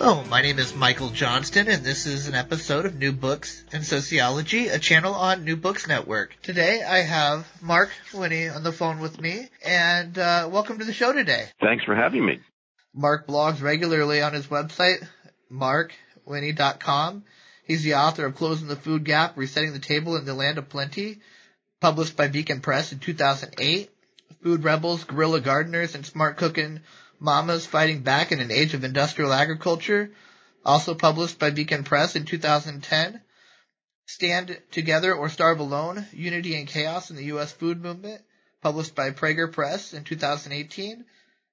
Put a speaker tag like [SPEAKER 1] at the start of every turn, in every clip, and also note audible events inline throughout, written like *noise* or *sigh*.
[SPEAKER 1] Hello, my name is Michael Johnston, and this is an episode of New Books and Sociology, a channel on New Books Network. Today I have Mark Winne on the phone with me, and uh, welcome to the show today.
[SPEAKER 2] Thanks for having me.
[SPEAKER 1] Mark blogs regularly on his website, markwinne.com. He's the author of Closing the Food Gap, Resetting the Table in the Land of Plenty, published by Beacon Press in 2008. Food Rebels, Guerrilla Gardeners, and Smart Cooking Mamas Fighting Back in an Age of Industrial Agriculture, also published by Beacon Press in 2010. Stand Together or Starve Alone, Unity and Chaos in the U.S. Food Movement, published by Praeger Press in 2018,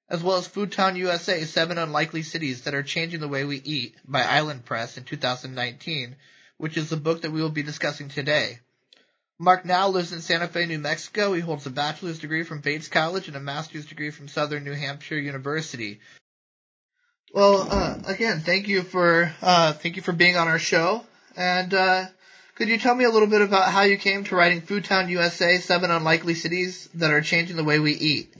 [SPEAKER 1] as well as Foodtown USA, Seven Unlikely Cities That Are Changing the Way We Eat by Island Press in 2019, which is the book that we will be discussing today. Mark now lives in Santa Fe, New Mexico. He holds a bachelor's degree from Bates College and a master's degree from Southern New Hampshire University. Well, uh, again, thank you for uh, thank you for being on our show. And uh, could you tell me a little bit about how you came to writing Foodtown USA: Seven Unlikely Cities That Are Changing the Way We Eat?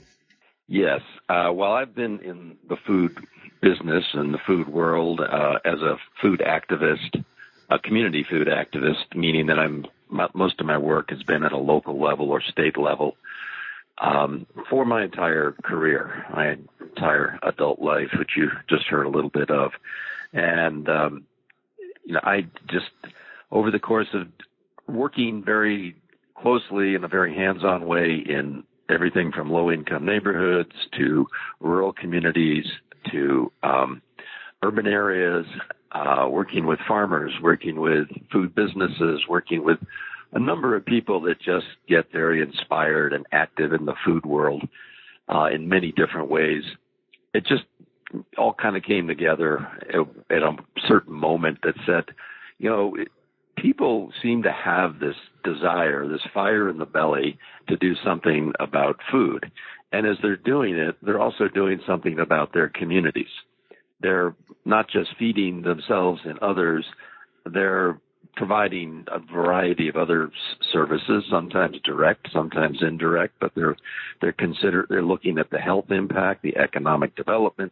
[SPEAKER 2] Yes. Uh, well, I've been in the food business and the food world uh, as a food activist, a community food activist, meaning that I'm most of my work has been at a local level or state level um, for my entire career, my entire adult life, which you just heard a little bit of. And, um, you know, I just, over the course of working very closely in a very hands-on way in everything from low-income neighborhoods to rural communities to um, urban areas, uh, working with farmers, working with food businesses, working with a number of people that just get very inspired and active in the food world uh, in many different ways. It just all kind of came together at a certain moment that said, you know, people seem to have this desire, this fire in the belly to do something about food. And as they're doing it, they're also doing something about their communities they're not just feeding themselves and others, they're providing a variety of other services, sometimes direct, sometimes indirect, but they're they're consider they're looking at the health impact, the economic development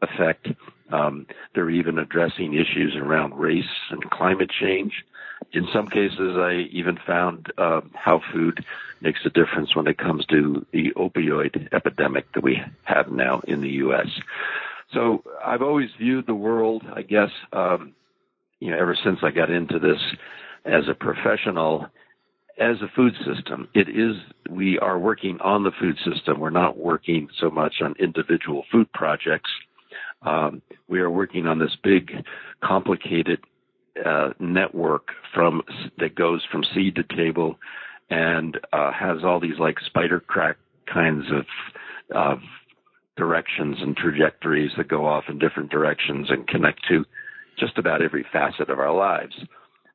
[SPEAKER 2] effect. Um, they're even addressing issues around race and climate change. In some cases, I even found uh, how food makes a difference when it comes to the opioid epidemic that we have now in the U.S. So I've always viewed the world, I guess, um, you know, ever since I got into this as a professional, as a food system. It is, we are working on the food system. We're not working so much on individual food projects. Um, we are working on this big, complicated uh, network from that goes from seed to table, and uh, has all these like spider crack kinds of of directions and trajectories that go off in different directions and connect to just about every facet of our lives.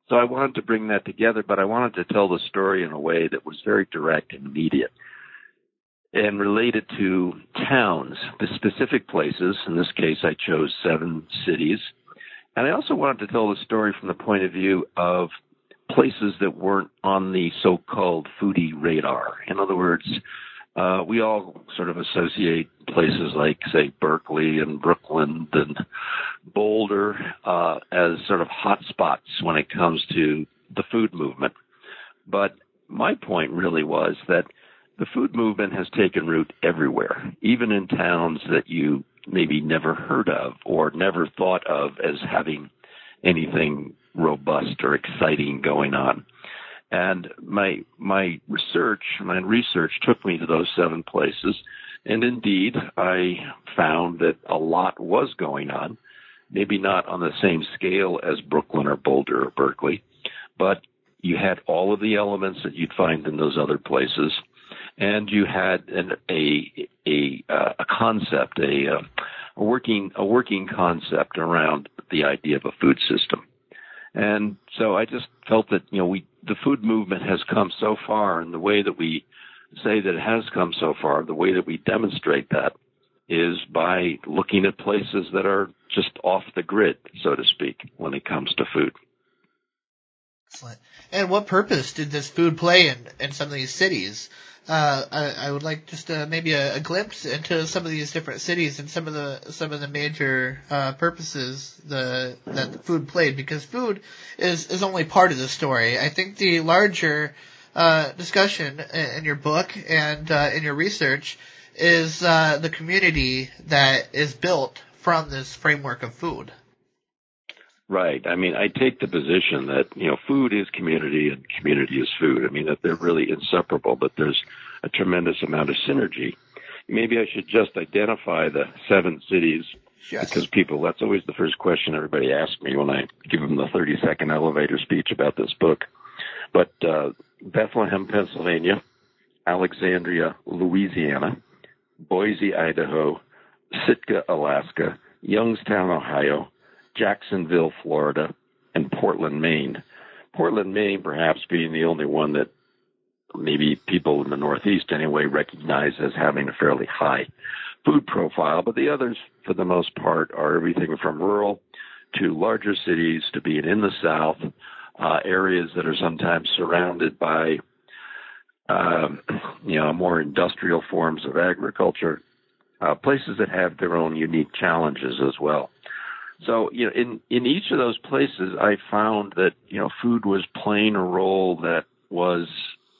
[SPEAKER 2] So I wanted to bring that together, but I wanted to tell the story in a way that was very direct and immediate and related to towns, the specific places. In this case, I chose seven cities. And I also wanted to tell the story from the point of view of places that weren't on the so-called foodie radar. In other words, uh, we all sort of associate places like, say, Berkeley and Brooklyn and Boulder uh, as sort of hot spots when it comes to the food movement. But my point really was that the food movement has taken root everywhere, even in towns that you maybe never heard of or never thought of as having anything robust or exciting going on. And my my research, my research took me to those seven places, and indeed I found that a lot was going on. Maybe not on the same scale as Brooklyn or Boulder or Berkeley, but you had all of the elements that you'd find in those other places, and you had an, a a uh, a concept, a, uh, a working a working concept around the idea of a food system. And so I just felt that, you know, we, the food movement has come so far and the way that we say that it has come so far, the way that we demonstrate that is by looking at places that are just off the grid, so to speak, when it comes to food.
[SPEAKER 1] Excellent. And what purpose did this food play in, in some of these cities? Uh, I, I, would like just uh, maybe a, a, glimpse into some of these different cities and some of the some of the major uh, purposes the that the food played because food is is only part of the story. I think the larger uh, discussion in your book and uh, in your research is uh, the community that is built from this framework of food.
[SPEAKER 2] Right. I mean, I take the position that, you know, food is community and community is food. I mean, that they're really inseparable, but there's a tremendous amount of synergy. Maybe I should just identify the seven cities yes. because people, that's always the first question everybody asks me when I give them the 30 second elevator speech about this book. But, uh, Bethlehem, Pennsylvania, Alexandria, Louisiana, Boise, Idaho, Sitka, Alaska, Youngstown, Ohio, Jacksonville, Florida, and Portland, Maine. Portland, Maine, perhaps being the only one that maybe people in the Northeast anyway recognize as having a fairly high food profile, but the others, for the most part, are everything from rural to larger cities to being in the South, uh, areas that are sometimes surrounded by, um, you know, more industrial forms of agriculture, uh, places that have their own unique challenges as well. So, you know, in, in each of those places, I found that, you know, food was playing a role that was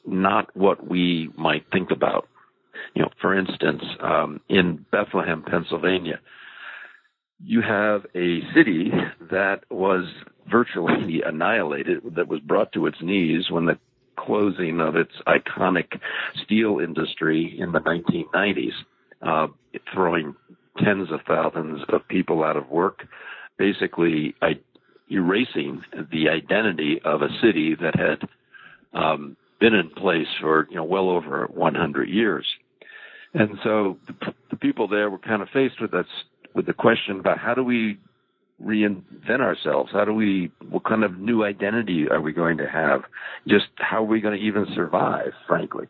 [SPEAKER 2] not what we might think about. You know, for instance, um, in Bethlehem, Pennsylvania, you have a city that was virtually *laughs* annihilated, that was brought to its knees when the closing of its iconic steel industry in the 1990s, uh, throwing tens of thousands of people out of work, basically erasing the identity of a city that had um, been in place for you know well over 100 years, and so the, the people there were kind of faced with that with the question about how do we reinvent ourselves? How do we, what kind of new identity are we going to have? Just how are we going to even survive, frankly,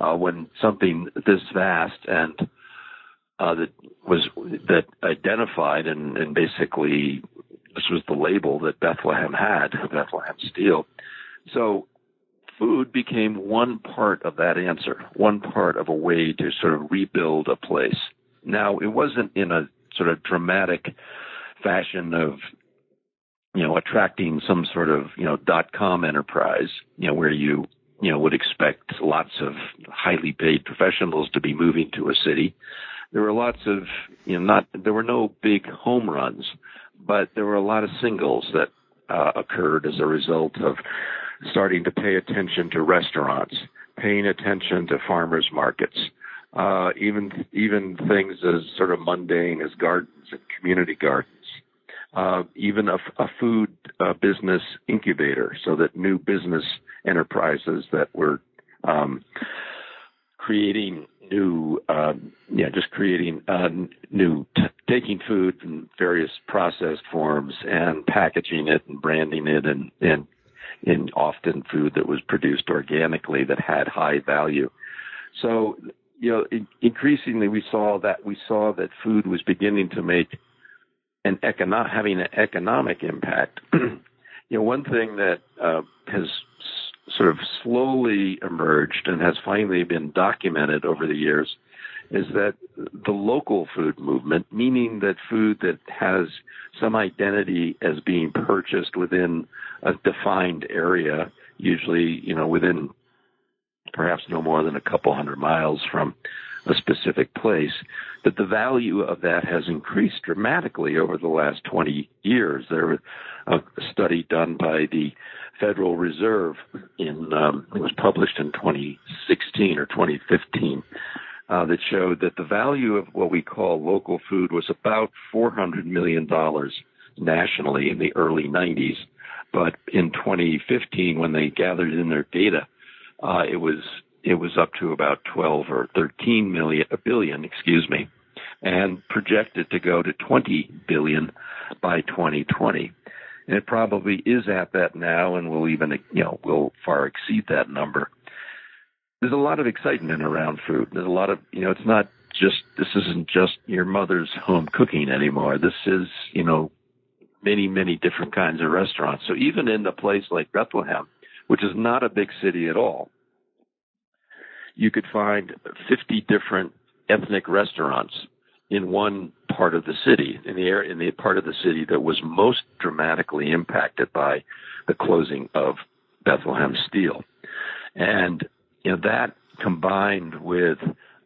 [SPEAKER 2] uh, when something this vast and uh, that was that identified and, and basically this was the label that Bethlehem had, Bethlehem Steel. So food became one part of that answer, one part of a way to sort of rebuild a place. Now, it wasn't in a sort of dramatic fashion of, you know, attracting some sort of, you know, dot com enterprise, you know, where you, you know, would expect lots of highly paid professionals to be moving to a city. There were lots of, you know, not, there were no big home runs, but there were a lot of singles that uh, occurred as a result of starting to pay attention to restaurants, paying attention to farmers markets, uh, even even things as sort of mundane as gardens and community gardens. Uh, even a, a food uh, business incubator, so that new business enterprises that were um, creating new, uh, yeah, just creating uh, new, t- taking food in various processed forms and packaging it and branding it and, and in often food that was produced organically that had high value. So, you know, increasingly we saw that we saw that food was beginning to make an econo- having an economic impact. *clears throat* you know, one thing that uh, has sort of slowly emerged and has finally been documented over the years is that the local food movement, meaning that food that has some identity as being purchased within a defined area, usually, you know, within perhaps no more than a couple hundred miles from a specific place, that the value of that has increased dramatically over the last 20 years. There was a study done by the Federal Reserve in um, it was published in 2016 or 2015 uh, that showed that the value of what we call local food was about 400 million dollars nationally in the early 90s, but in 2015 when they gathered in their data, uh, it was it was up to about 12 or 13 million, a billion, excuse me, and projected to go to 20 billion by 2020. And it probably is at that now and will even, you know, will far exceed that number. There's a lot of excitement around food. There's a lot of, you know, it's not just, this isn't just your mother's *laughs* home cooking anymore. This is, you know, many, many different kinds of restaurants. So even in a place like Bethlehem, which is not a big city at all, you could find 50 different ethnic restaurants in one part of the city, in the area, in the part of the city that was most dramatically impacted by the closing of Bethlehem Steel, and you know that combined with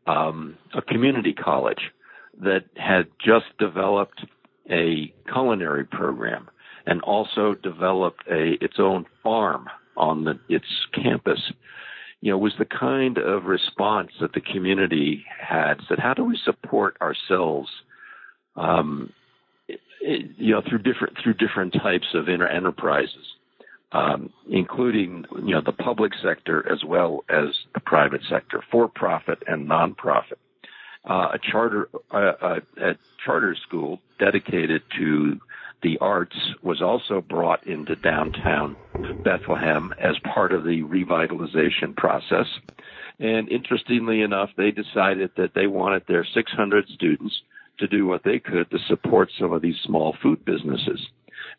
[SPEAKER 2] um, a community college that had just developed a culinary program and also developed a its own farm on the, its campus you know, was the kind of response that the community had. Said, how do we support ourselves, um, it, you know, through different through different types of inter- enterprises, um, including you know the public sector as well as the private sector, for profit and nonprofit. Uh, a charter uh, uh, a charter school dedicated to the arts was also brought into downtown Bethlehem as part of the revitalization process. And interestingly enough, they decided that they wanted their 600 students to do what they could to support some of these small food businesses.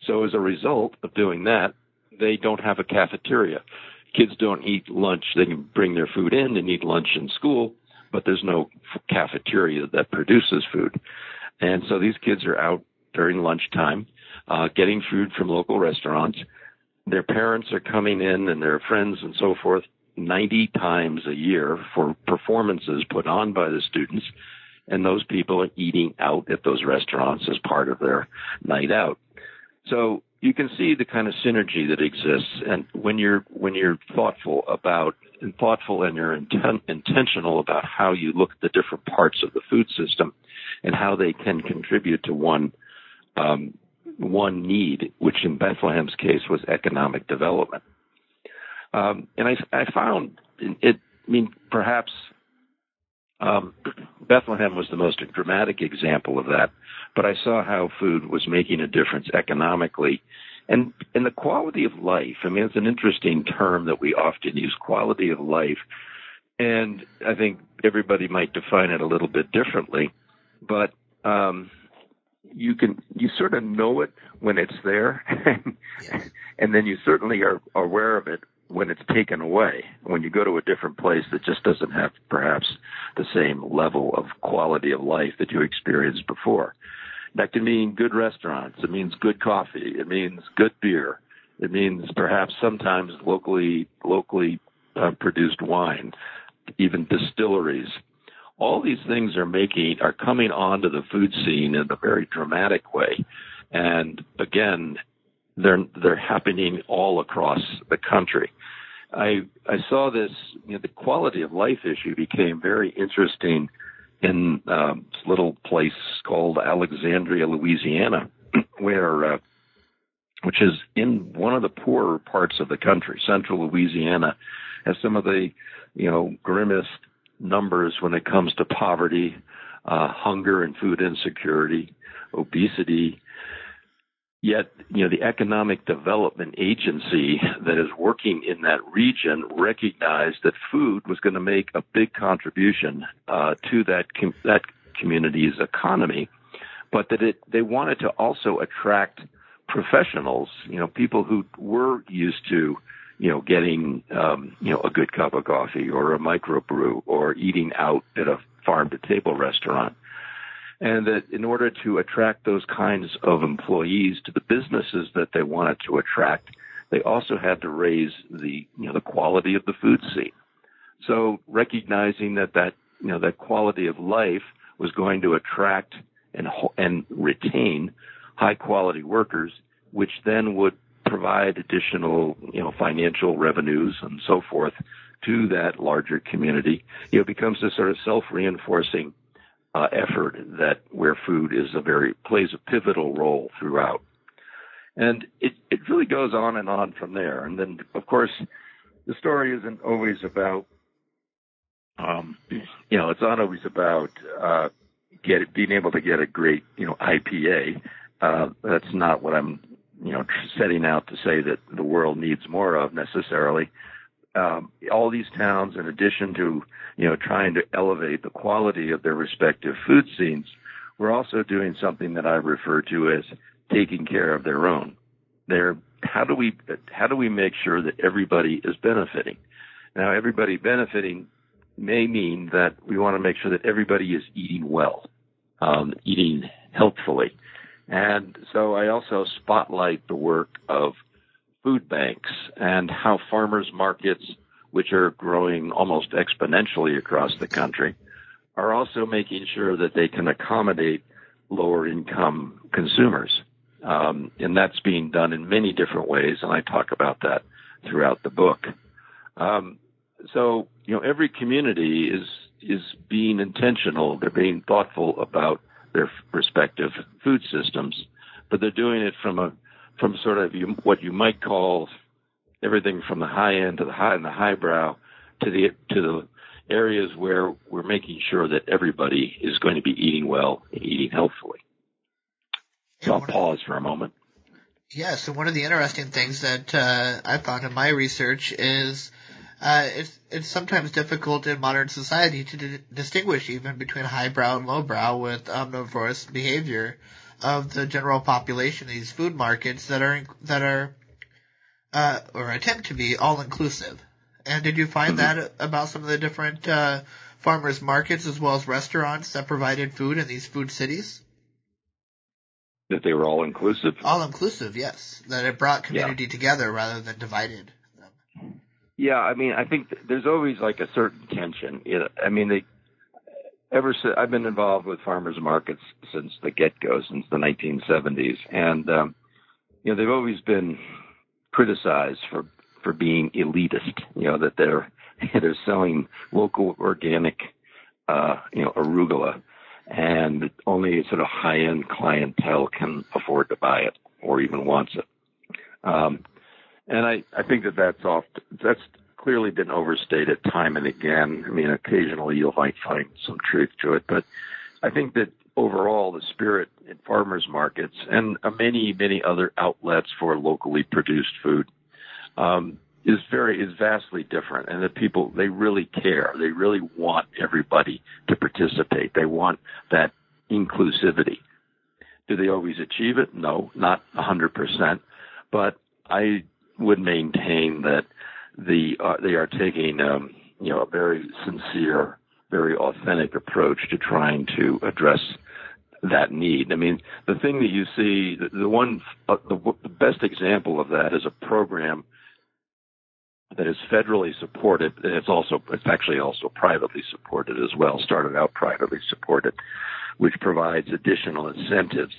[SPEAKER 2] So as a result of doing that, they don't have a cafeteria. Kids don't eat lunch. They can bring their food in and eat lunch in school, but there's no cafeteria that produces food. And so these kids are out during lunchtime, uh, getting food from local restaurants. Their parents are coming in and their friends and so forth 90 times a year for performances put on by the students. And those people are eating out at those restaurants as part of their night out. So you can see the kind of synergy that exists. And when you're, when you're thoughtful about and thoughtful and you're inten- intentional about how you look at the different parts of the food system and how they can contribute to one um, one need, which in Bethlehem's case was economic development. Um, and I, I found it, I mean, perhaps um, *clears throat* Bethlehem was the most dramatic example of that, but I saw how food was making a difference economically. And, and the quality of life, I mean, it's an interesting term that we often use, quality of life. And I think everybody might define it a little bit differently. But um, you can you sort of know it when it's there, *laughs* and then you certainly are aware of it when it's taken away. When you go to a different place that just doesn't have perhaps the same level of quality of life that you experienced before. That can mean good restaurants. It means good coffee. It means good beer. It means perhaps sometimes locally locally uh, produced wine, even distilleries all these things are making are coming onto the food scene in a very dramatic way. And again they're they're happening all across the country. I i saw this you know the quality of life issue became very interesting in um, little place called alexandria louisiana *clears throat* where uh, which is in one of the poorer parts of the country. Central louisiana has some of the you know grimmest numbers when it comes to poverty, uh, hunger and food insecurity, obesity. Yet, you know, the Economic Development Agency that is working in that region recognized that food was going to make a big contribution uh, to that com- that community's economy, but that it they wanted to also attract professionals, you know, people who were used to you know, getting, um, you know, a good cup of coffee or a microbrew or eating out at a farm to table restaurant. And that in order to attract those kinds of employees to the businesses that they wanted to attract, they also had to raise the, you know, the quality of the food scene. So recognizing that that you know that quality of life was going to attract and and retain high quality workers, which then would provide additional you know financial revenues and so forth to that larger community. You know, it becomes a sort of self reinforcing uh, effort that where food is a very plays a pivotal role throughout. And it, it really goes on and on from there. And then, of course, the story isn't always about, um, you know, it's not always about uh, get being able to get a great, you know, IPA. Uh, that's not what I'm, you know, setting out to say that the world needs more of necessarily. Um, all these towns, in addition to, you know, trying to elevate the quality of their respective food scenes, we're also doing something that I refer to as taking care of their own. They're how do we how do we make sure that everybody is benefiting? Now, everybody benefiting may mean that we want to make sure that everybody is eating well, um, eating healthfully, and so I also spotlight the work of food banks and how farmers markets, which are growing almost exponentially across the country, are also making sure that they can accommodate lower income consumers. Um, and that's being done in many different ways, and I talk about that throughout the book. Um, so, you know, every community is is being intentional. They're being thoughtful about their respective food systems, but they're doing it from a from sort of you, what you might call everything from the high end to the high and the highbrow to the to the areas where we're making sure that everybody is going to be eating well and eating healthfully. So I'll pause for a moment.
[SPEAKER 1] Yeah, so one of the interesting things that uh, I found in my research is uh, it's it's sometimes difficult in modern society to d- distinguish even between highbrow and lowbrow with omnivorous behavior of the general population. in These food markets that are that are uh, or attempt to be all inclusive. And did you find mm-hmm. that about some of the different uh, farmers markets as well as restaurants that provided food in these food cities?
[SPEAKER 2] that they were all inclusive.
[SPEAKER 1] All inclusive, yes. That it brought community yeah. together rather than divided them.
[SPEAKER 2] Yeah, I mean, I think there's always like a certain tension. You know, I mean, they ever since I've been involved with farmers markets since the get go, since the 1970s, and um, you know they've always been criticized for for being elitist. You know that they're *laughs* they're selling local organic, uh, you know, arugula and only sort of high end clientele can afford to buy it or even wants it. Um, and I, I think that that's off, that's clearly been overstated time and again. I mean, occasionally you might find some truth to it, but I think that overall the spirit in farmers markets and many, many other outlets for locally produced food, um, is very is vastly different. And the people they really care. They really want everybody to participate. They want that inclusivity. Do they always achieve it? No not a 100% but i would maintain that the uh, they are taking um, you know a very sincere very authentic approach to trying to address that need. I mean, the thing that you see, the, the one, uh, the, the best example of that is a program that is federally supported. It's also, it's actually also privately supported as well, started out privately supported, which provides additional incentives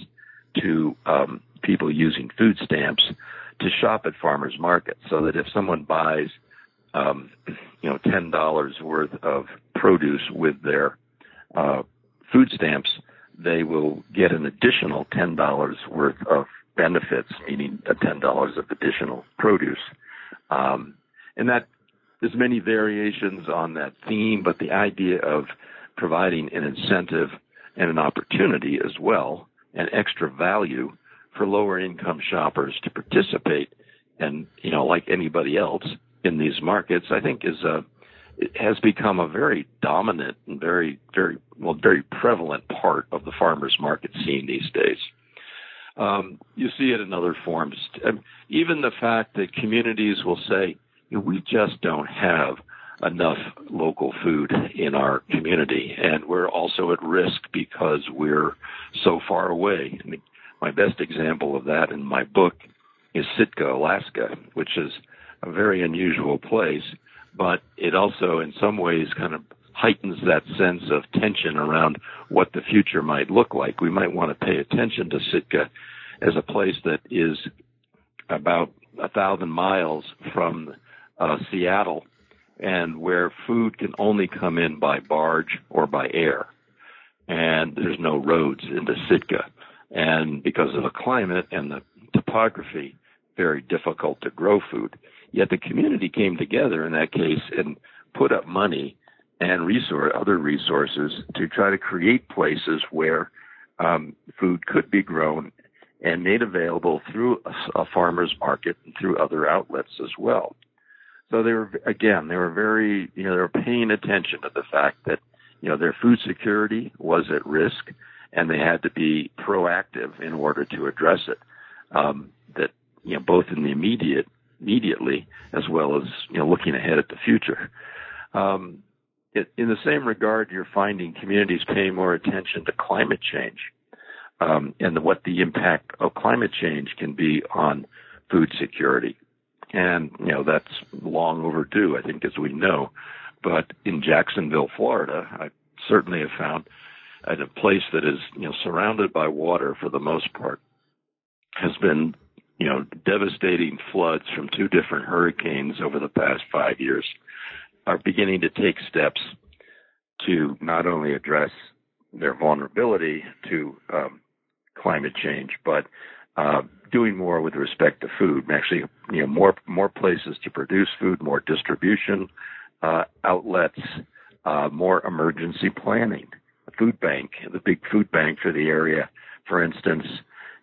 [SPEAKER 2] to um, people using food stamps to shop at farmers markets so that if someone buys, um, you know, $10 worth of produce with their uh, food stamps, they will get an additional $10 worth of benefits, meaning $10 of additional produce. Um, and that there's many variations on that theme, but the idea of providing an incentive and an opportunity as well, and extra value for lower income shoppers to participate and, you know, like anybody else in these markets, I think is a, it has become a very dominant and very, very, well, very prevalent part of the farmers market scene these days. Um, you see it in other forms. Even the fact that communities will say, we just don't have enough local food in our community. And we're also at risk because we're so far away. Mean, my best example of that in my book is Sitka, Alaska, which is a very unusual place, but it also in some ways kind of heightens that sense of tension around what the future might look like. We might want to pay attention to Sitka as a place that is about a thousand miles from uh, Seattle and where food can only come in by barge or by air. And there's no roads into Sitka. And because of the climate and the topography, very difficult to grow food. Yet the community came together in that case and put up money and resource, other resources to try to create places where um, food could be grown and made available through a, a farmer's market and through other outlets as well. So they were, again, they were very, you know, they were paying attention to the fact that, you know, their food security was at risk and they had to be proactive in order to address it. Um, that, you know, both in the immediate, immediately as well as, you know, looking ahead at the future. Um, it, in the same regard, you're finding communities paying more attention to climate change um, and the, what the impact of climate change can be on food security. And you know that's long overdue, I think, as we know. But in Jacksonville, Florida, I certainly have found at a place that is you know surrounded by water for the most part has been you know devastating floods from two different hurricanes over the past five years are beginning to take steps to not only address their vulnerability to um, climate change, but uh, doing more with respect to food. Actually, you know, more more places to produce food, more distribution uh, outlets, uh, more emergency planning. Food bank, the big food bank for the area, for instance,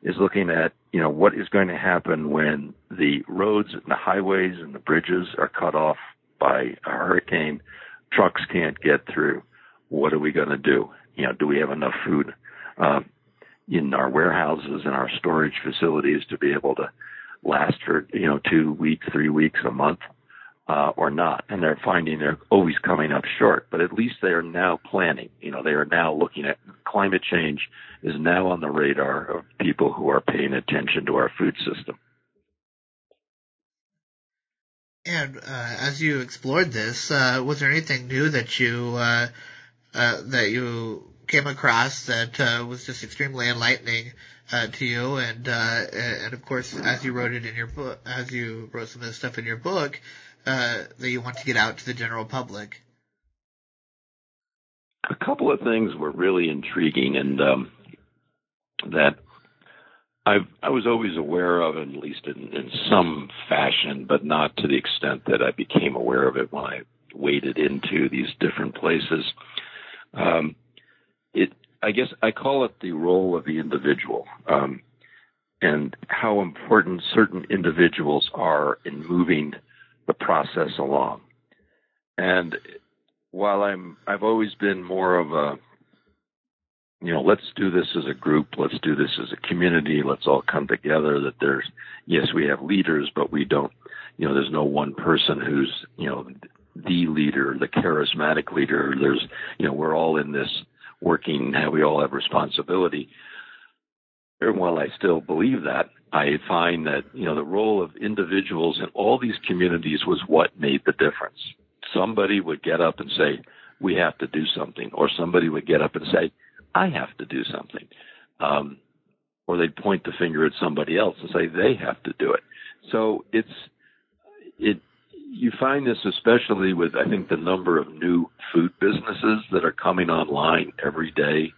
[SPEAKER 2] is looking at you know what is going to happen when the roads and the highways and the bridges are cut off by a hurricane, trucks can't get through. What are we going to do? You know, do we have enough food uh, in our warehouses and our storage facilities to be able to last for you know two weeks, three weeks, a month, uh, or not? And they're finding they're always coming up short. But at least they are now planning. You know, they are now looking at climate change is now on the radar of people who are paying attention to our food system.
[SPEAKER 1] And uh, as you explored this, uh, was there anything new that you uh, uh that you came across that uh, was just extremely enlightening to you? And and of course, as you wrote it in your book, as you wrote some of this stuff in your book, that you want to get out to the general public.
[SPEAKER 2] A couple of things were really intriguing, and um, that I've, I was always aware of, at least in, in some fashion, but not to the extent that I became aware of it when I waded into these different places. Um, it, I guess, I call it the role of the individual, um, and how important certain individuals are in moving the process along. And while I'm, I've always been more of a you know, let's do this as a group. Let's do this as a community. Let's all come together. That there's, yes, we have leaders, but we don't, you know, there's no one person who's, you know, the leader, the charismatic leader. There's, you know, we're all in this working, we all have responsibility. And while I still believe that, I find that, you know, the role of individuals in all these communities was what made the difference. Somebody would get up and say, we have to do something, or somebody would get up and say, I have to do something. Um, or they'd point the finger at somebody else and say they have to do it. So it's, it, you find this especially with, I think, the number of new food businesses that are coming online every day.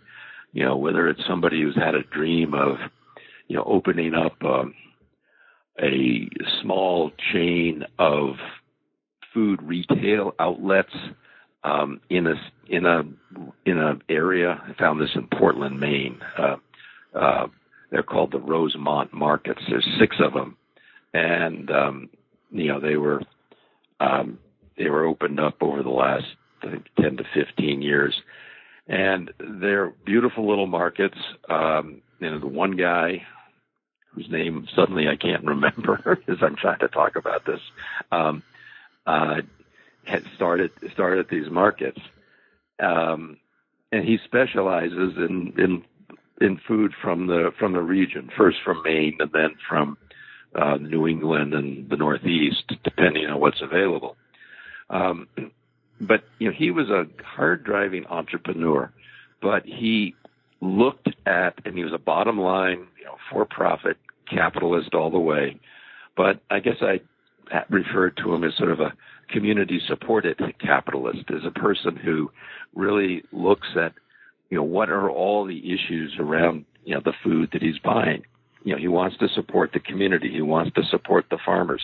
[SPEAKER 2] You know, whether it's somebody who's had a dream of, you know, opening up um, a small chain of food retail outlets um, in a in a in a area. I found this in Portland, Maine. Uh, uh, they're called the Rosemont Markets. There's six of them, and um, you know they were um, they were opened up over the last think, ten to fifteen years, and they're beautiful little markets. Um, you know, the one guy whose name suddenly I can't remember *laughs* as I'm trying to talk about this. Um, uh, had started started these markets, um, and he specializes in in in food from the from the region, first from Maine and then from uh, New England and the Northeast, depending on what's available. Um, but you know, he was a hard driving entrepreneur, but he looked at, and he was a bottom line, you know, for profit capitalist all the way. But I guess I referred to him as sort of a community supported capitalist, as a person who really looks at, you know, what are all the issues around, you know, the food that he's buying. You know, he wants to support the community. He wants to support the farmers.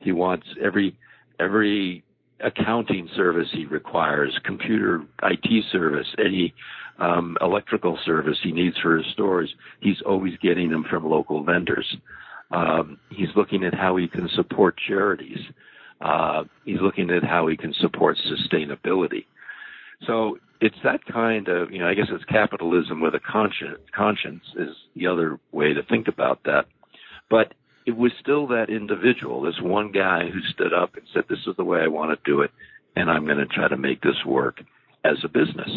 [SPEAKER 2] He wants every, every accounting service he requires, computer IT service, any um, electrical service he needs for his stores, he's always getting them from local vendors. Um, he's looking at how he can support charities. Uh, he's looking at how he can support sustainability. So it's that kind of, you know, I guess it's capitalism with a conscience, conscience is the other way to think about that. But it was still that individual, this one guy who stood up and said, this is the way I want to do it, and I'm going to try to make this work as a business.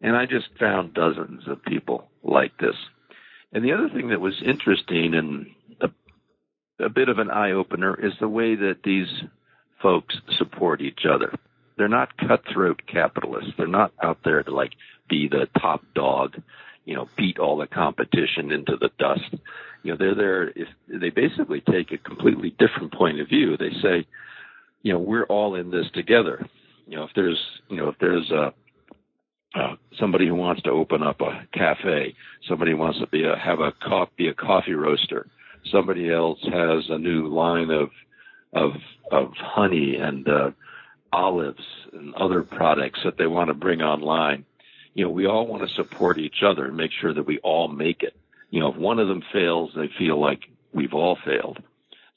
[SPEAKER 2] And I just found dozens of people like this. And the other thing that was interesting and a, a bit of an eye opener is the way that these folks support each other. They're not cutthroat capitalists. They're not out there to like be the top dog, you know, beat all the competition into the dust. You know, they're there if they basically take a completely different point of view. They say, you know, we're all in this together. You know, if there's, you know, if there's a uh, somebody who wants to open up a cafe, somebody wants to be a have a co- be a coffee roaster, somebody else has a new line of of of honey and uh, olives and other products that they want to bring online. You know, we all want to support each other and make sure that we all make it. You know, if one of them fails, they feel like we've all failed.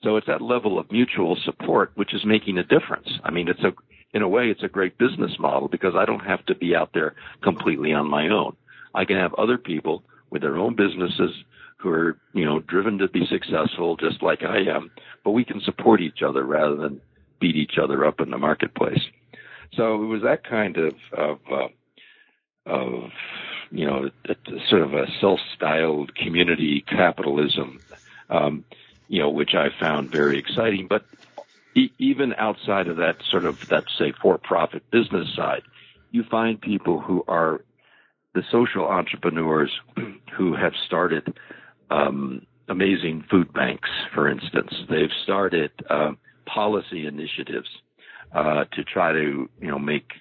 [SPEAKER 2] So it's that level of mutual support which is making a difference. I mean, it's a in a way, it's a great business model because I don't have to be out there completely on my own. I can have other people with their own businesses who are, you know, driven to be successful just like I am, but we can support each other rather than beat each other up in the marketplace. So it was that kind of, of, uh, of, you know, a, a sort of a self-styled community capitalism, um, you know, which I found very exciting. But even outside of that sort of that say for-profit business side, you find people who are the social entrepreneurs *clears throat* who have started um, amazing food banks, for instance. They've started uh, policy initiatives uh, to try to you know make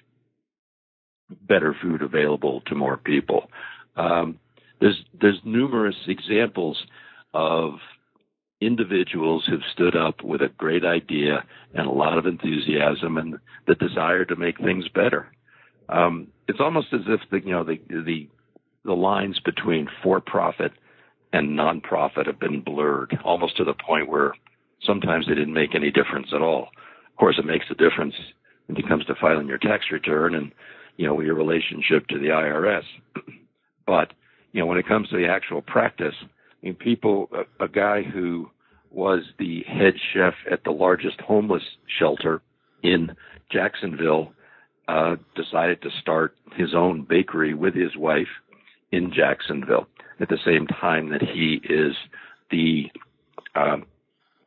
[SPEAKER 2] better food available to more people. Um, there's there's numerous examples of individuals who've stood up with a great idea and a lot of enthusiasm and the desire to make things better. Um, it's almost as if the you know the the the lines between for profit and non-profit have been blurred almost to the point where sometimes they didn't make any difference at all. Of course, it makes a difference when it comes to filing your tax return and you know your relationship to the IRS. *clears throat* but you know when it comes to the actual practice, I mean, people, a, a guy who was the head chef at the largest homeless shelter in Jacksonville uh, decided to start his own bakery with his wife in Jacksonville at the same time that he is the uh,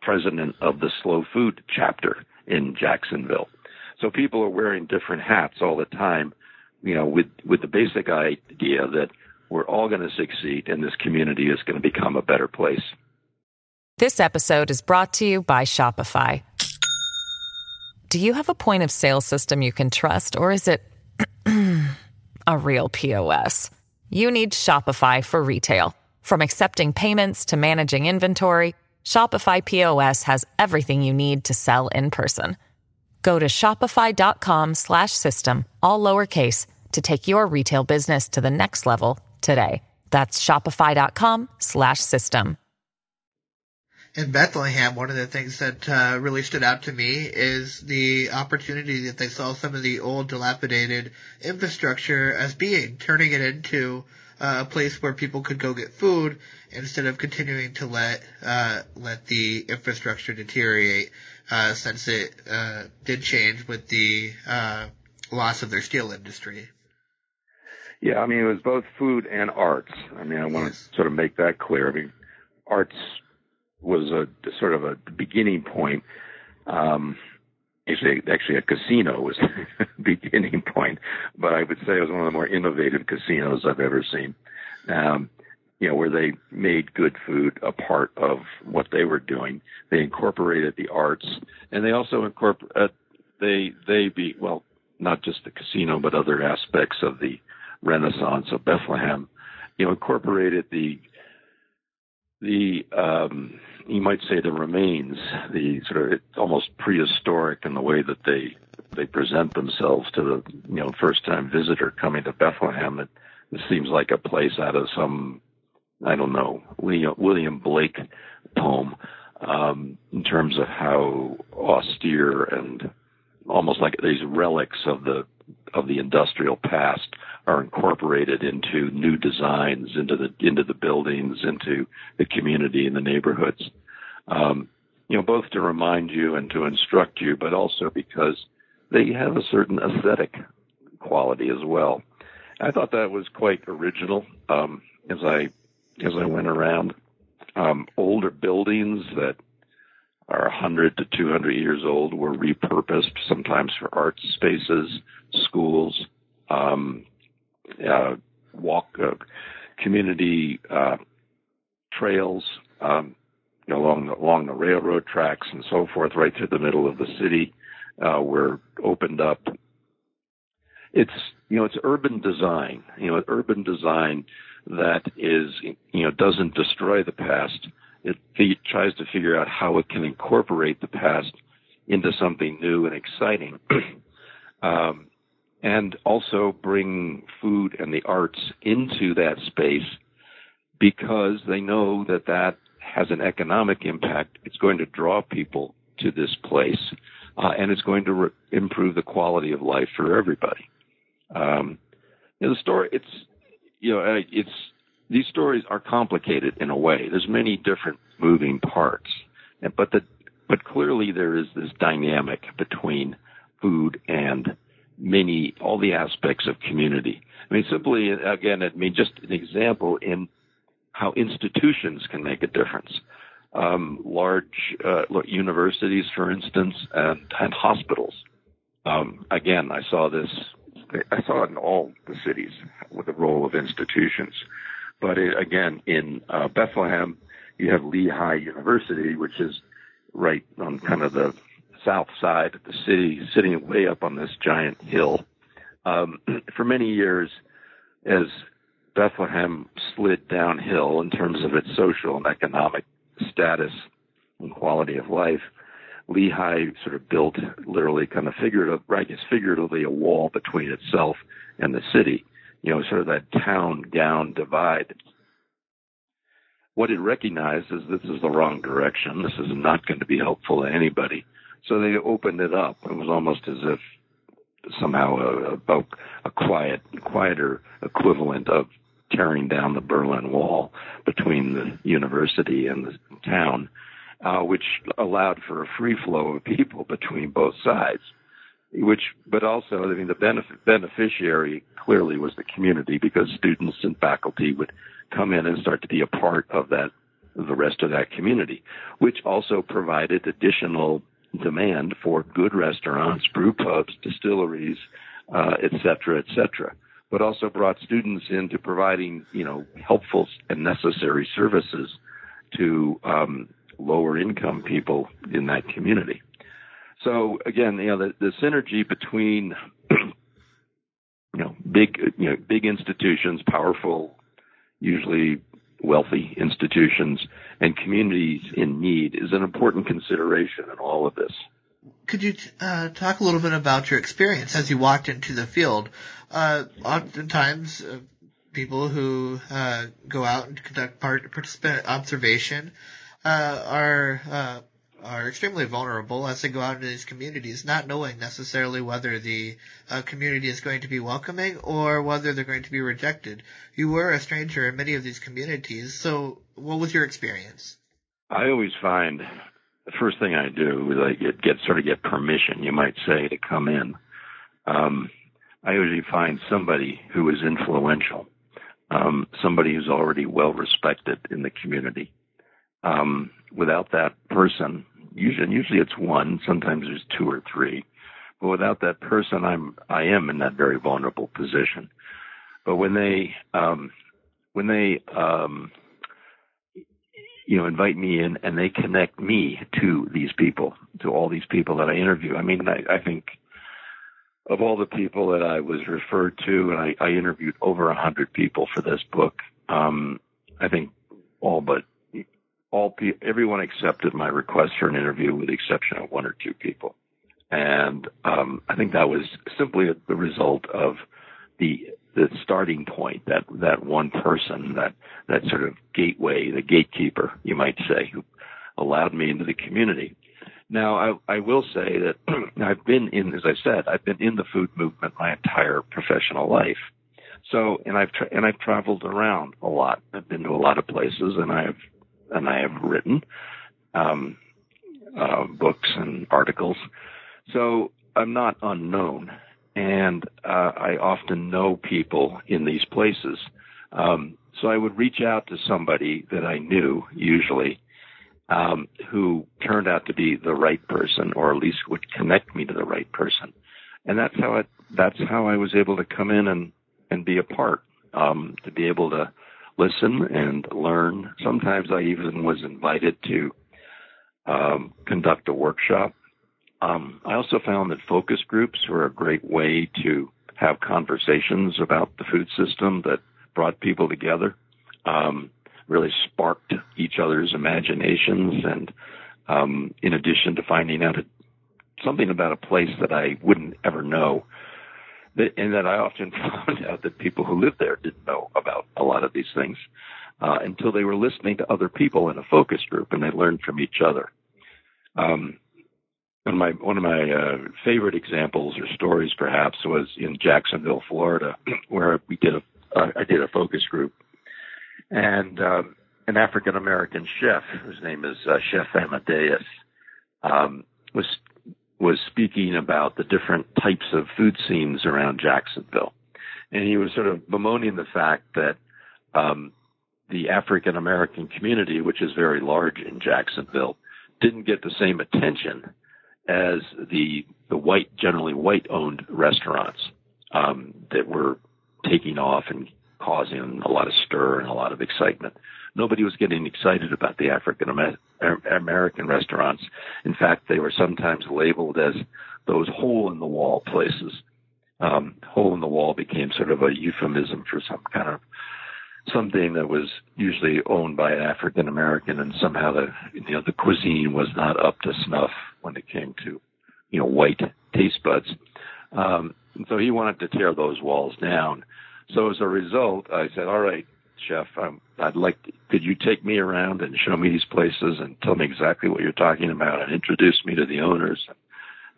[SPEAKER 2] president of the slow food chapter in Jacksonville. So people are wearing different hats all the time, you know, with, with the basic idea that we're all going to succeed and this community is going to become a better place.
[SPEAKER 3] This episode is brought to you by Shopify. Do you have a point of sale system you can trust, or is it *clears throat* a real POS? You need Shopify for retail. From accepting payments to managing inventory, Shopify POS has everything you need to sell in person. Go to shopify.com slash system, all lowercase to take your retail business to the next level today. That's shopify.com slash system.
[SPEAKER 1] In Bethlehem, one of the things that uh, really stood out to me is the opportunity that they saw some of the old dilapidated infrastructure as being, turning it into uh, a place where people could go get food instead of continuing to let uh, let the infrastructure deteriorate. Uh, since it uh, did change with the uh, loss of their steel industry.
[SPEAKER 2] Yeah, I mean, it was both food and arts. I mean, I want yes. to sort of make that clear. I mean, arts was a sort of a beginning point. Um, actually, actually a casino was *laughs* the beginning point, but I would say it was one of the more innovative casinos I've ever seen. Um, you know, where they made good food a part of what they were doing. They incorporated the arts, and they also incorporate. Uh, they they be well, not just the casino, but other aspects of the Renaissance of Bethlehem. You know, incorporated the the um, you might say the remains, the sort of almost prehistoric in the way that they they present themselves to the you know first time visitor coming to Bethlehem. It, it seems like a place out of some I don't know William, Blake poem um, in terms of how austere and almost like these relics of the of the industrial past are incorporated into new designs, into the into the buildings, into the community and the neighborhoods. Um, you know, both to remind you and to instruct you, but also because they have a certain aesthetic quality as well. I thought that was quite original um, as I as I went around. Um, older buildings that are 100 to 200 years old were repurposed sometimes for art spaces, schools, um, uh, walk, uh, community uh, trails um, along the, along the railroad tracks and so forth, right through the middle of the city, uh, were opened up. It's you know it's urban design, you know urban design that is you know doesn't destroy the past it, tries to figure out how it can incorporate the past into something new and exciting. *clears throat* um, and also bring food and the arts into that space because they know that that has an economic impact. It's going to draw people to this place, uh, and it's going to re- improve the quality of life for everybody. Um, you know, the story, it's you know, it's these stories are complicated in a way. There's many different moving parts, but the but clearly there is this dynamic between food and many all the aspects of community. I mean, simply again, I mean, just an example in how institutions can make a difference. Um, large uh, universities, for instance, and, and hospitals. Um, again, I saw this. I saw it in all the cities with the role of institutions. But it, again, in uh, Bethlehem, you have Lehigh University, which is right on kind of the south side of the city, sitting way up on this giant hill. Um, *clears throat* for many years, as Bethlehem slid downhill in terms of its social and economic status and quality of life, Lehigh sort of built literally kind of figurative, I guess figuratively a wall between itself and the city you know, sort of that town gown divide. What it recognized is this is the wrong direction. This is not going to be helpful to anybody. So they opened it up. It was almost as if somehow a, a, a quiet, quieter equivalent of tearing down the Berlin Wall between the university and the town, uh, which allowed for a free flow of people between both sides which, but also, I mean, the benefit, beneficiary clearly was the community because students and faculty would come in and start to be a part of that, the rest of that community, which also provided additional demand for good restaurants, brew pubs, distilleries, uh, et cetera, et cetera. But also brought students into providing, you know, helpful and necessary services to um, lower income people in that community. So again, you know, the, the synergy between *clears throat* you know big you know big institutions, powerful, usually wealthy institutions, and communities in need is an important consideration in all of this.
[SPEAKER 1] Could you uh, talk a little bit about your experience as you walked into the field? Uh, oftentimes, uh, people who uh, go out and conduct part, participant observation uh, are uh, are extremely vulnerable as they go out into these communities, not knowing necessarily whether the uh, community is going to be welcoming or whether they're going to be rejected. You were a stranger in many of these communities, so what was your experience?
[SPEAKER 2] I always find the first thing I do is I get, get sort of get permission, you might say, to come in. Um, I usually find somebody who is influential, um, somebody who's already well respected in the community. Um, without that person, usually usually it's one. Sometimes there's two or three. But without that person, I'm I am in that very vulnerable position. But when they um, when they um, you know invite me in and they connect me to these people, to all these people that I interview. I mean, I, I think of all the people that I was referred to, and I, I interviewed over a hundred people for this book. Um, I think all but all pe- everyone accepted my request for an interview, with the exception of one or two people. And um, I think that was simply the result of the the starting point that that one person that that sort of gateway the gatekeeper you might say who allowed me into the community. Now i i will say that *clears throat* i've been in as i said i've been in the food movement my entire professional life. So and i've tra- and i've traveled around a lot. I've been to a lot of places and i've and i have written um uh, books and articles so i'm not unknown and uh, I often know people in these places. Um, so I would reach out to somebody that I knew, usually, um, who turned out to be the right person, or at least would connect me to the right person. And that's how it. That's how I was able to come in and and be a part. Um, to be able to listen and learn. Sometimes I even was invited to um, conduct a workshop um, I also found that focus groups were a great way to have conversations about the food system that brought people together, um, really sparked each other's imaginations, and um, in addition to finding out something about a place that I wouldn't ever know, and that I often *laughs* found out that people who lived there didn't know about a lot of these things uh, until they were listening to other people in a focus group and they learned from each other. Um, one of my one of my uh, favorite examples or stories perhaps was in Jacksonville, Florida, *clears throat* where we did a uh, I did a focus group, and um, an African American chef whose name is uh, Chef Amadeus um, was was speaking about the different types of food scenes around Jacksonville, and he was sort of bemoaning the fact that um, the African American community, which is very large in Jacksonville, didn't get the same attention as the the white, generally white owned restaurants um, that were taking off and causing a lot of stir and a lot of excitement. Nobody was getting excited about the African American restaurants. In fact, they were sometimes labeled as those hole in the wall places. Um, hole in the wall became sort of a euphemism for some kind of something that was usually owned by an African American, and somehow the you know the cuisine was not up to snuff when it came to you know white taste buds. Um, and so he wanted to tear those walls down. So as a result, I said, "All right, chef, I'm, I'd like. To, could you take me around and show me these places and tell me exactly what you're talking about and introduce me to the owners?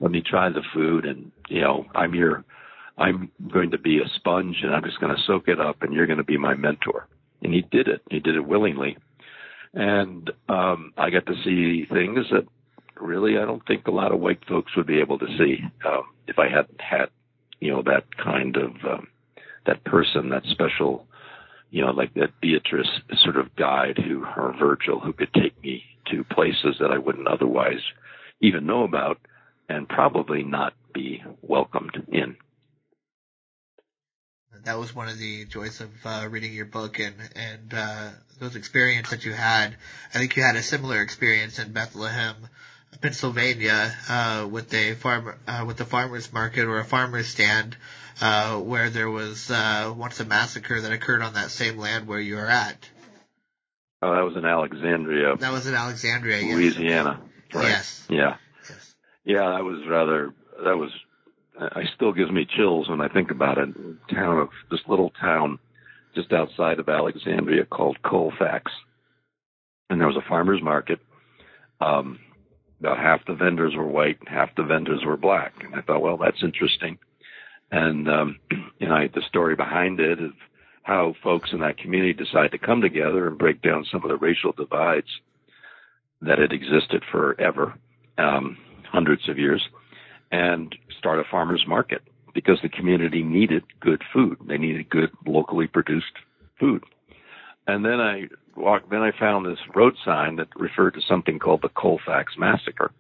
[SPEAKER 2] Let me try the food, and you know, I'm your." I'm going to be a sponge and I'm just going to soak it up and you're going to be my mentor. And he did it. He did it willingly. And um, I got to see things that really I don't think a lot of white folks would be able to see um, if I hadn't had, you know, that kind of um, that person, that special, you know, like that Beatrice sort of guide who, or Virgil, who could take me to places that I wouldn't otherwise even know about and probably not be welcomed in
[SPEAKER 1] that was one of the joys of uh, reading your book and and uh, those experiences that you had. I think you had a similar experience in Bethlehem, Pennsylvania, uh, with a farm uh, with a farmers market or a farmers stand, uh, where there was uh, once a massacre that occurred on that same land where you are at.
[SPEAKER 2] Oh, that was in Alexandria.
[SPEAKER 1] That was in Alexandria,
[SPEAKER 2] Louisiana.
[SPEAKER 1] Yes. Right. Yes.
[SPEAKER 2] Yeah. Yes. Yeah, that was rather that was I still gives me chills when I think about it. Town of this little town just outside of Alexandria called Colfax, and there was a farmers market. Um, about half the vendors were white, half the vendors were black, and I thought, well, that's interesting. And um, *clears throat* you know, the story behind it is how folks in that community decide to come together and break down some of the racial divides that had existed forever, um, hundreds of years and start a farmer's market because the community needed good food. They needed good locally produced food. And then I walked, then I found this road sign that referred to something called the Colfax Massacre,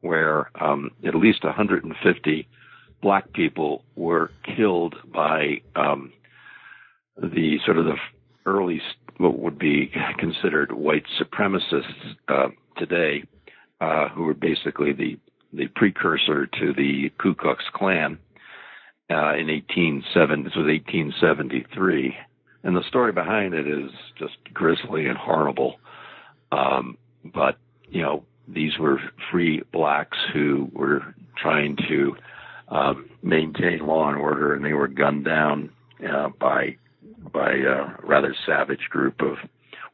[SPEAKER 2] where um, at least 150 black people were killed by um, the sort of the early what would be considered white supremacists uh, today, uh, who were basically the the precursor to the Ku Klux Klan uh, in 1870. This was 1873, and the story behind it is just grisly and horrible. Um, but you know, these were free blacks who were trying to um, maintain law and order, and they were gunned down uh, by by a rather savage group of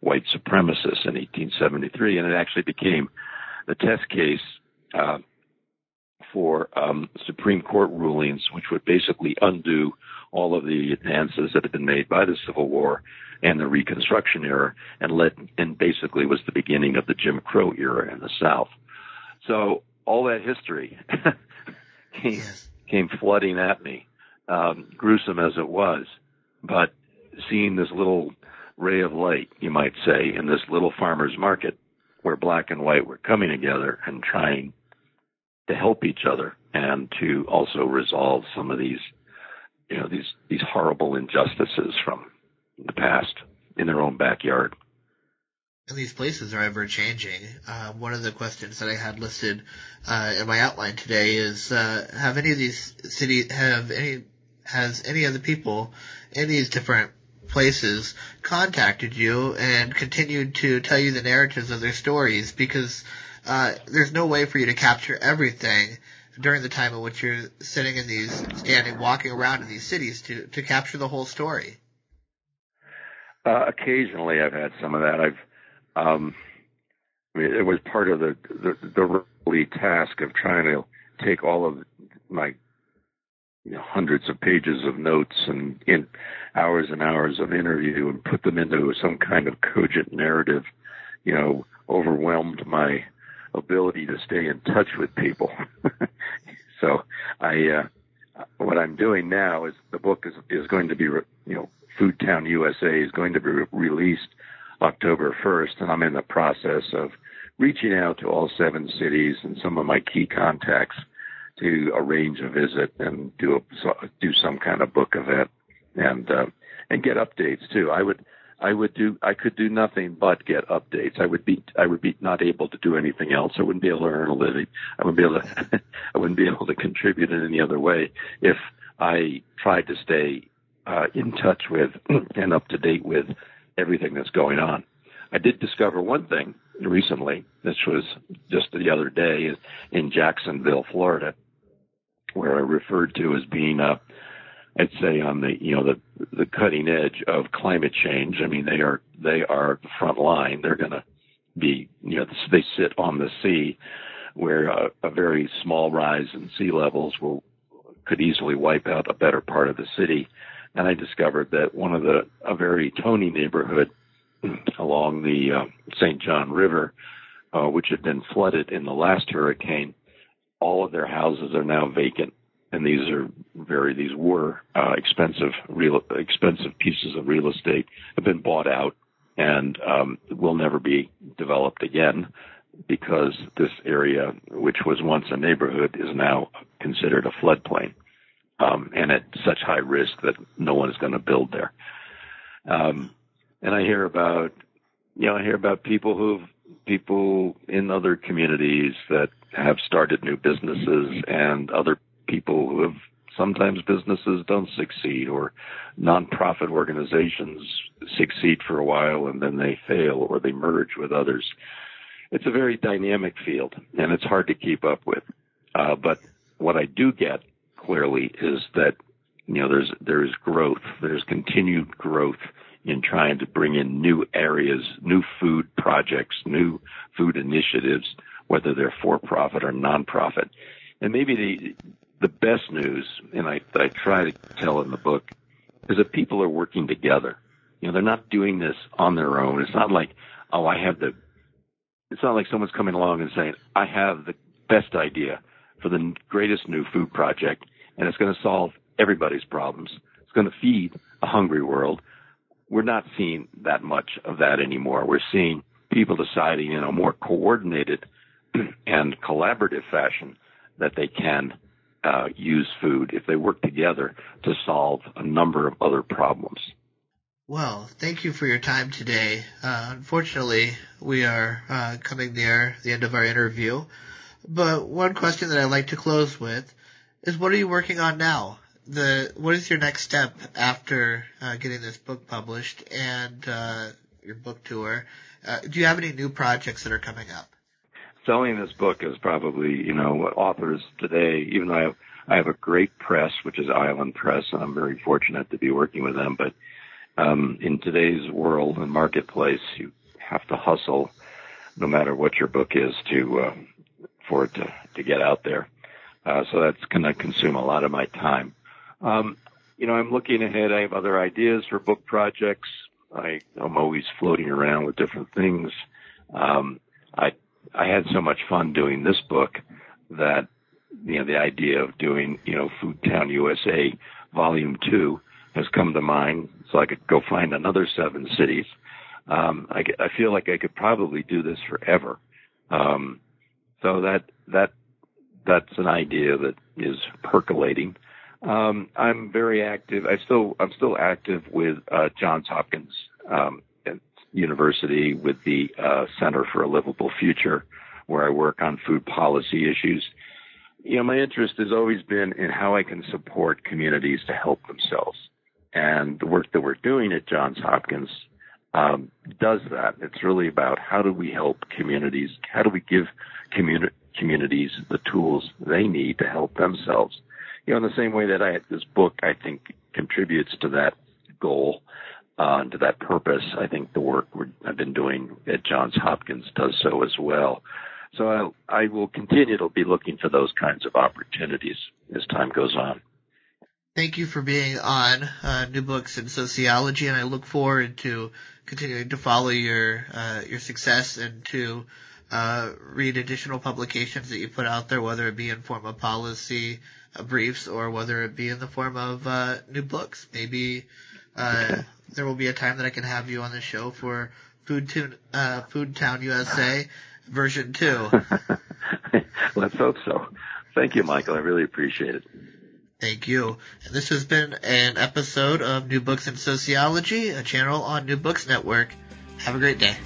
[SPEAKER 2] white supremacists in 1873, and it actually became the test case uh, for um, Supreme Court rulings, which would basically undo all of the advances that had been made by the Civil War and the Reconstruction era, and led and basically was the beginning of the Jim Crow era in the South. So all that history *laughs* came, came flooding at me, um, gruesome as it was, but seeing this little ray of light, you might say, in this little farmer's market where black and white were coming together and trying to help each other and to also resolve some of these, you know, these, these horrible injustices from the past in their own backyard.
[SPEAKER 1] And these places are ever changing. Uh, one of the questions that I had listed uh, in my outline today is: uh, Have any of these cities have any has any of the people in these different places contacted you and continued to tell you the narratives of their stories because uh, there's no way for you to capture everything during the time in which you're sitting in these, standing, walking around in these cities to, to capture the whole story.
[SPEAKER 2] Uh, occasionally I've had some of that. I've, um, I mean, it was part of the, the, the early task of trying to take all of my you know, hundreds of pages of notes and in hours and hours of interview and put them into some kind of cogent narrative, you know, overwhelmed my ability to stay in touch with people. *laughs* so I, uh, what I'm doing now is the book is, is going to be, re- you know, Food Town USA is going to be re- released October 1st, and I'm in the process of reaching out to all seven cities and some of my key contacts to arrange a visit and do a, do some kind of book event and uh, and get updates too. I would I would do I could do nothing but get updates. I would be I would be not able to do anything else. I wouldn't be able to earn a living. I wouldn't be able to *laughs* I wouldn't be able to contribute in any other way if I tried to stay uh, in touch with *clears throat* and up to date with everything that's going on. I did discover one thing recently. This was just the other day in Jacksonville, Florida where I referred to as being a, I'd say on the you know the the cutting edge of climate change. I mean they are they are the front line. They're going to be you know they sit on the sea where a, a very small rise in sea levels will could easily wipe out a better part of the city. And I discovered that one of the a very tony neighborhood *clears throat* along the uh, St. John River, uh, which had been flooded in the last hurricane, all of their houses are now vacant, and these are very these were uh, expensive real expensive pieces of real estate have been bought out and um, will never be developed again because this area, which was once a neighborhood, is now considered a floodplain um, and at such high risk that no one is going to build there. Um, and I hear about, you know, I hear about people who've people in other communities that have started new businesses and other people who have sometimes businesses don't succeed or nonprofit organizations succeed for a while and then they fail or they merge with others. It's a very dynamic field and it's hard to keep up with. Uh, but what I do get clearly is that you know there's there's growth, there's continued growth in trying to bring in new areas, new food projects, new food initiatives, whether they're for profit or non-profit. And maybe the the best news, and I, I try to tell in the book, is that people are working together. You know, they're not doing this on their own. It's not like, oh, I have the. It's not like someone's coming along and saying, I have the best idea for the greatest new food project, and it's going to solve everybody's problems. It's going to feed a hungry world we're not seeing that much of that anymore. We're seeing people deciding in a more coordinated *clears throat* and collaborative fashion that they can uh, use food if they work together to solve a number of other problems.
[SPEAKER 1] Well, thank you for your time today. Uh, unfortunately, we are uh, coming near the end of our interview. But one question that I'd like to close with is what are you working on now? The what is your next step after uh, getting this book published and uh, your book tour? Uh, do you have any new projects that are coming up?
[SPEAKER 2] Selling this book is probably you know what authors today. Even though I have, I have a great press, which is Island Press, and I'm very fortunate to be working with them. But um, in today's world and marketplace, you have to hustle, no matter what your book is, to uh, for it to to get out there. Uh, so that's going to consume a lot of my time. Um, you know, I'm looking ahead. I have other ideas for book projects. I, I'm always floating around with different things. Um, I I had so much fun doing this book that you know the idea of doing you know Food Town USA Volume Two has come to mind, so I could go find another seven cities. Um, I, I feel like I could probably do this forever. Um, so that that that's an idea that is percolating. Um, I'm very active. I still I'm still active with uh, Johns Hopkins um, University with the uh, Center for a Livable Future, where I work on food policy issues. You know, my interest has always been in how I can support communities to help themselves, and the work that we're doing at Johns Hopkins um, does that. It's really about how do we help communities? How do we give communi- communities the tools they need to help themselves? You know, in the same way that I this book, I think, contributes to that goal, uh, to that purpose. I think the work I've been doing at Johns Hopkins does so as well. So I, I will continue to be looking for those kinds of opportunities as time goes on.
[SPEAKER 1] Thank you for being on uh, New Books in Sociology, and I look forward to continuing to follow your uh, your success and to uh, read additional publications that you put out there, whether it be in form of policy uh, briefs or whether it be in the form of uh, new books. Maybe uh, there will be a time that I can have you on the show for Food, uh, Food Town USA version two. *laughs*
[SPEAKER 2] Let's hope so. Thank you, Michael. I really appreciate it.
[SPEAKER 1] Thank you. And this has been an episode of New Books in Sociology, a channel on New Books Network. Have a great day.